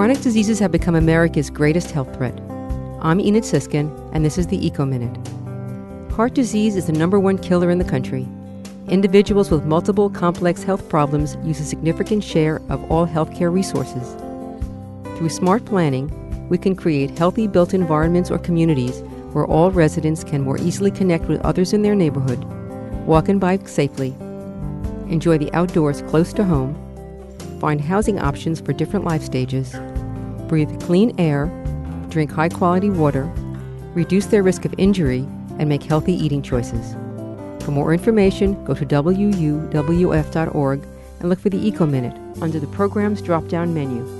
Chronic diseases have become America's greatest health threat. I'm Enid Sisskin, and this is the Eco Minute. Heart disease is the number one killer in the country. Individuals with multiple complex health problems use a significant share of all healthcare resources. Through smart planning, we can create healthy built environments or communities where all residents can more easily connect with others in their neighborhood, walk and bike safely, enjoy the outdoors close to home, find housing options for different life stages, breathe clean air, drink high quality water, reduce their risk of injury, and make healthy eating choices. For more information, go to wuwf.org and look for the Eco Minute under the program's drop down menu.